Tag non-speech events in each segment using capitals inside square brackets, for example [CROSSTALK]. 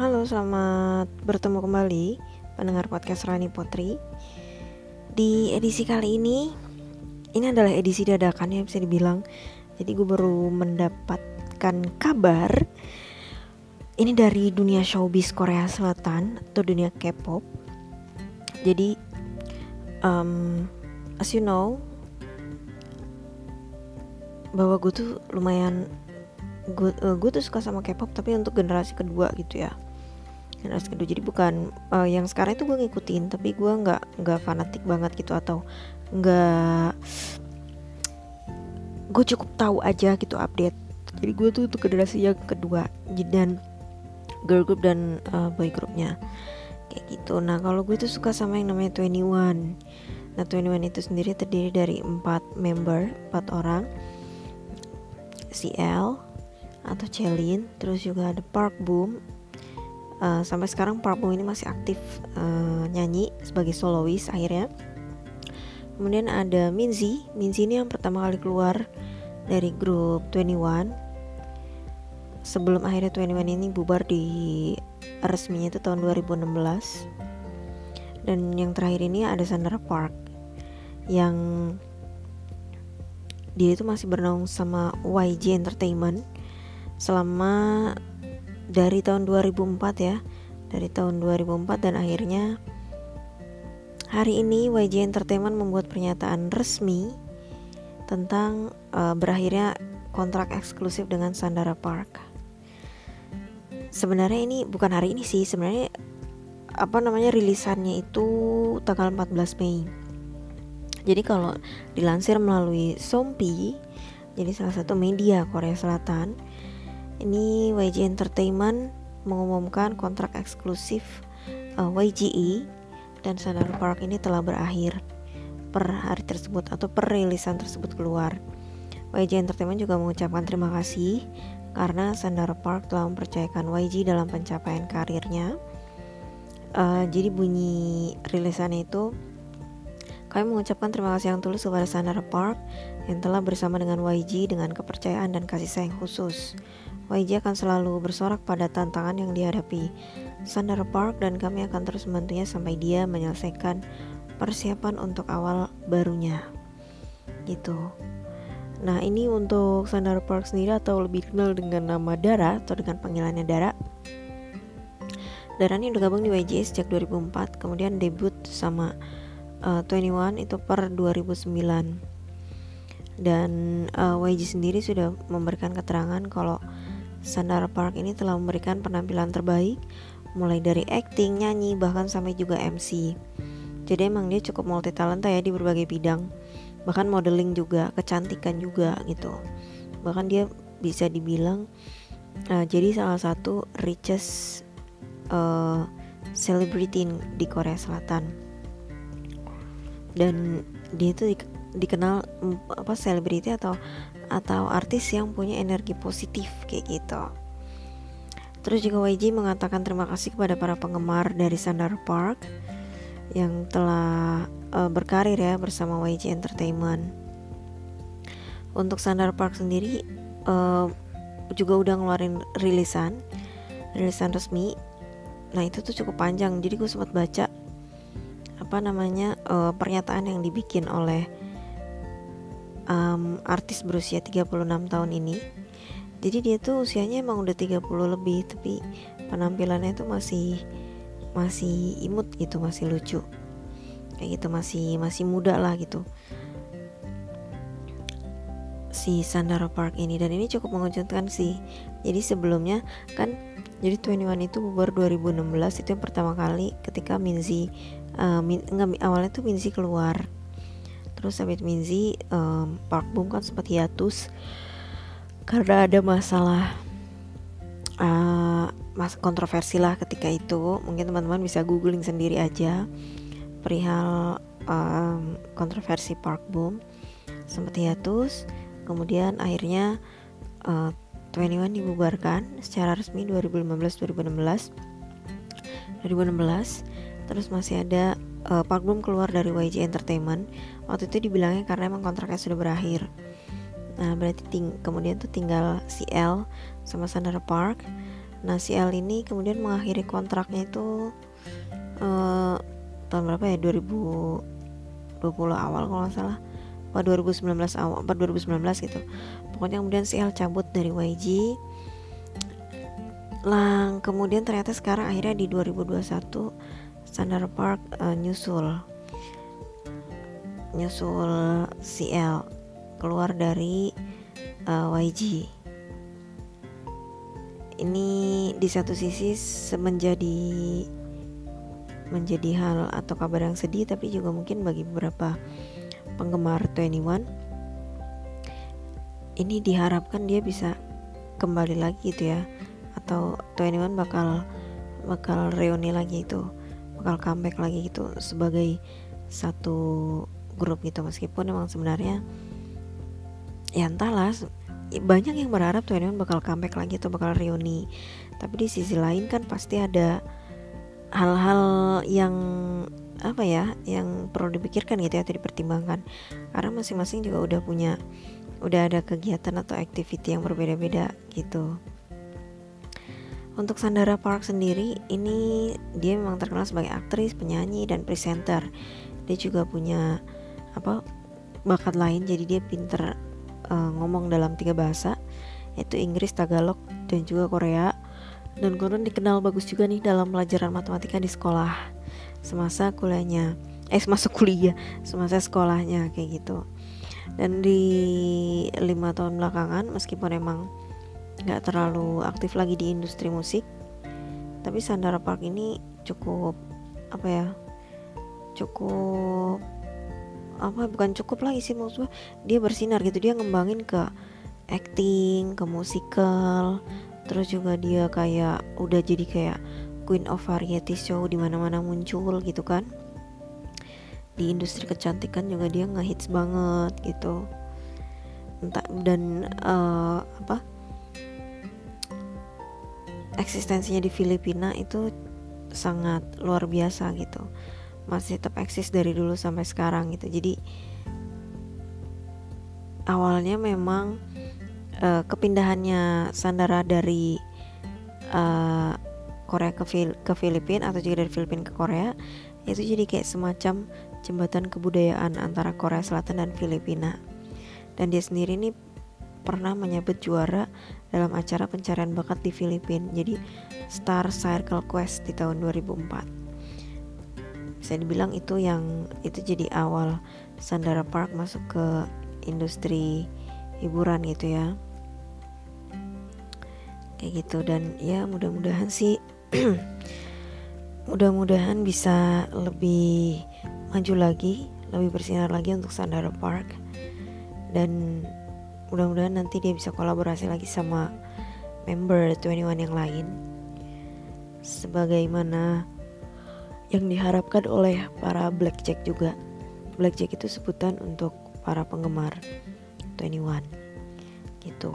Halo, selamat bertemu kembali pendengar podcast Rani Potri. Di edisi kali ini, ini adalah edisi dadakan ya bisa dibilang. Jadi gue baru mendapatkan kabar ini dari dunia showbiz Korea Selatan atau dunia K-pop. Jadi, um, as you know, bahwa gue tuh lumayan gue uh, gue tuh suka sama K-pop tapi untuk generasi kedua gitu ya generasi kedua jadi bukan uh, yang sekarang itu gue ngikutin tapi gue nggak nggak fanatik banget gitu atau nggak gue cukup tahu aja gitu update. Jadi gue tuh untuk generasi yang kedua dan girl group dan uh, boy groupnya. Kayak gitu. Nah kalau gue tuh suka sama yang namanya 21 nah 21 itu sendiri terdiri dari empat member empat orang. CL atau Chelin terus juga ada Park Boom uh, sampai sekarang Boom ini masih aktif uh, nyanyi sebagai solois akhirnya. Kemudian ada Minzy. Minzy ini yang pertama kali keluar dari grup 21 sebelum akhirnya 21 ini bubar di resminya itu tahun 2016 dan yang terakhir ini ada Sandra Park yang dia itu masih bernaung sama YG Entertainment selama dari tahun 2004 ya. Dari tahun 2004 dan akhirnya hari ini YG Entertainment membuat pernyataan resmi tentang uh, berakhirnya kontrak eksklusif dengan Sandara Park. Sebenarnya ini bukan hari ini sih sebenarnya apa namanya rilisannya itu tanggal 14 Mei. Jadi kalau dilansir melalui Sompi jadi salah satu media Korea Selatan ini YG Entertainment mengumumkan kontrak eksklusif uh, YGE dan Sandal Park ini telah berakhir per hari tersebut atau per rilisan tersebut keluar. YG Entertainment juga mengucapkan terima kasih karena Sandara Park telah mempercayakan YG dalam pencapaian karirnya. Uh, jadi bunyi rilisannya itu kami mengucapkan terima kasih yang tulus kepada Sandara Park yang telah bersama dengan YG dengan kepercayaan dan kasih sayang khusus. YG akan selalu bersorak pada tantangan yang dihadapi. Sandra Park dan kami akan terus membantunya sampai dia menyelesaikan persiapan untuk awal barunya. Gitu. Nah ini untuk Sandra Park sendiri atau lebih dikenal dengan nama Dara atau dengan panggilannya Dara? Dara ini udah gabung di YG sejak 2004 kemudian debut sama uh, eh, 21 itu per 2009 dan uh, eh, YG sendiri sudah memberikan keterangan kalau Sandara Park ini telah memberikan penampilan terbaik mulai dari acting, nyanyi, bahkan sampai juga MC. Jadi emang dia cukup multi talenta ya di berbagai bidang. Bahkan modeling juga, kecantikan juga gitu. Bahkan dia bisa dibilang uh, jadi salah satu richest uh, celebrity di Korea Selatan. Dan dia itu dikenal apa selebriti atau atau artis yang punya energi positif kayak gitu. Terus juga YG mengatakan terima kasih kepada para penggemar dari Sandar Park yang telah uh, berkarir ya bersama YG Entertainment. Untuk Sandar Park sendiri uh, juga udah ngeluarin rilisan, rilisan resmi. Nah itu tuh cukup panjang, jadi gue sempat baca apa namanya uh, pernyataan yang dibikin oleh um, artis berusia 36 tahun ini. Jadi dia tuh usianya emang udah 30 lebih tapi penampilannya tuh masih masih imut gitu masih lucu. Kayak gitu masih masih muda lah gitu. Si Sandara Park ini. Dan ini cukup mengejutkan sih. Jadi sebelumnya kan jadi 21 itu bubar 2016 itu yang pertama kali ketika Minzy uh, min, enggak, awalnya tuh Minzy keluar terus Samit Minzy um, Park Bum kan sempat hiatus karena ada masalah uh, mas kontroversi lah ketika itu. Mungkin teman-teman bisa googling sendiri aja perihal um, kontroversi Park Boom. Sempat hiatus kemudian akhirnya uh, 21 dibubarkan secara resmi 2015 2016 2016 terus masih ada uh, Park Boom keluar dari YG Entertainment. Waktu itu dibilangnya karena emang kontraknya sudah berakhir. Nah berarti ting kemudian tuh tinggal CL sama Sandra Park. Nah si L ini kemudian mengakhiri kontraknya itu uh, tahun berapa ya? 2020 awal kalau nggak salah. Apa 2019 awal apa 2019 gitu. Pokoknya kemudian si L cabut dari YG lang kemudian ternyata sekarang akhirnya di 2021 Standard Park uh, nyusul. Nyusul CL keluar dari uh, eh, YG ini di satu sisi menjadi menjadi hal atau kabar yang sedih tapi juga mungkin bagi beberapa penggemar 21 ini diharapkan dia bisa kembali lagi gitu ya. Atau 21 bakal bakal reuni lagi itu bakal comeback lagi gitu sebagai satu grup gitu. Meskipun emang sebenarnya ya entahlah banyak yang berharap ini bakal comeback lagi atau bakal reuni. Tapi di sisi lain kan pasti ada hal-hal yang apa ya yang perlu dipikirkan gitu ya atau dipertimbangkan. Karena masing-masing juga udah punya udah ada kegiatan atau activity yang berbeda-beda gitu untuk Sandara Park sendiri ini dia memang terkenal sebagai aktris, penyanyi dan presenter. Dia juga punya apa bakat lain jadi dia pinter uh, ngomong dalam tiga bahasa yaitu Inggris, Tagalog dan juga Korea. Dan konon dikenal bagus juga nih dalam pelajaran matematika di sekolah semasa kuliahnya. Eh semasa kuliah semasa sekolahnya kayak gitu. Dan di lima tahun belakangan meskipun emang nggak terlalu aktif lagi di industri musik. Tapi Sandara Park ini cukup apa ya cukup apa bukan cukup lagi sih maksudnya dia bersinar gitu dia ngembangin ke acting ke musikal terus juga dia kayak udah jadi kayak queen of variety show di mana mana muncul gitu kan. Di industri kecantikan juga dia ngehits banget gitu. Entah dan uh, apa eksistensinya di Filipina itu sangat luar biasa gitu. Masih tetap eksis dari dulu sampai sekarang gitu. Jadi awalnya memang uh, kepindahannya Sandara dari uh, Korea ke, Fil ke Filipina atau juga dari Filipina ke Korea itu jadi kayak semacam jembatan kebudayaan antara Korea Selatan dan Filipina. Dan dia sendiri ini pernah menyabet juara dalam acara pencarian bakat di Filipina jadi Star Circle Quest di tahun 2004 bisa dibilang itu yang itu jadi awal Sandara Park masuk ke industri hiburan gitu ya. Kayak gitu dan ya mudah-mudahan sih [CLEARS THROAT] mudah-mudahan bisa lebih maju lagi lebih bersinar lagi untuk Sandara Park. Dan mudah-mudahan nanti dia bisa kolaborasi lagi sama member 21 yang lain sebagaimana yang diharapkan oleh para blackjack juga. Blackjack itu sebutan untuk para penggemar 21 gitu.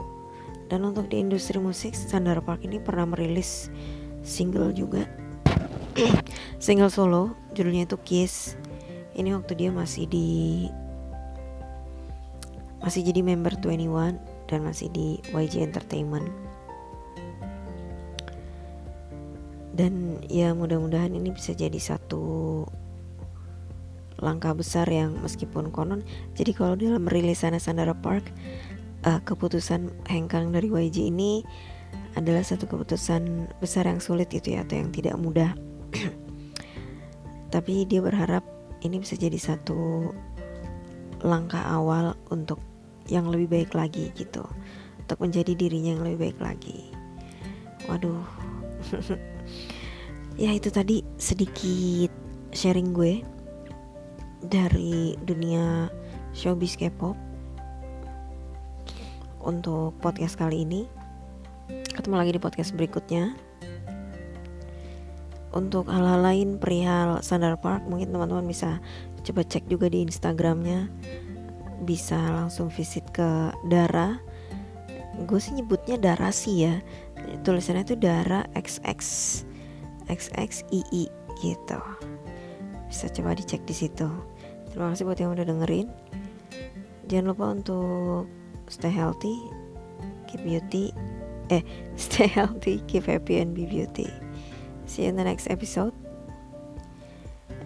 Dan untuk di industri musik, Sandara Park ini pernah merilis single juga. [CLEARS THROAT] single solo, judulnya itu Kiss. Ini waktu dia masih di masih jadi member 21 dan masih di YG Entertainment. Dan ya mudah-mudahan ini bisa jadi satu langkah besar yang meskipun konon jadi kalau dalam rilisan Sandara Park uh, keputusan hengkang dari YG ini adalah satu keputusan besar yang sulit itu ya atau yang tidak mudah. [CLEARS THROAT] Tapi dia berharap ini bisa jadi satu langkah awal untuk yang lebih baik lagi gitu. Untuk menjadi dirinya yang lebih baik lagi. Waduh. [LAUGHS] Ya itu tadi sedikit sharing gue dari dunia showbiz K-pop. Untuk podcast kali ini ketemu lagi di podcast berikutnya. Untuk hal-hal lain perihal Sandar Park mungkin teman-teman bisa coba cek juga di Instagramnya bisa langsung visit ke Dara. Gue sih nyebutnya Dara sih ya. Tulisannya itu Dara XX XXII gitu. Bisa coba dicek di situ. Terima kasih buat yang udah dengerin. Jangan lupa untuk stay healthy keep beauty eh [LAUGHS] stay healthy keep happy and be beauty. See you in the next episode.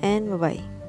And bye bye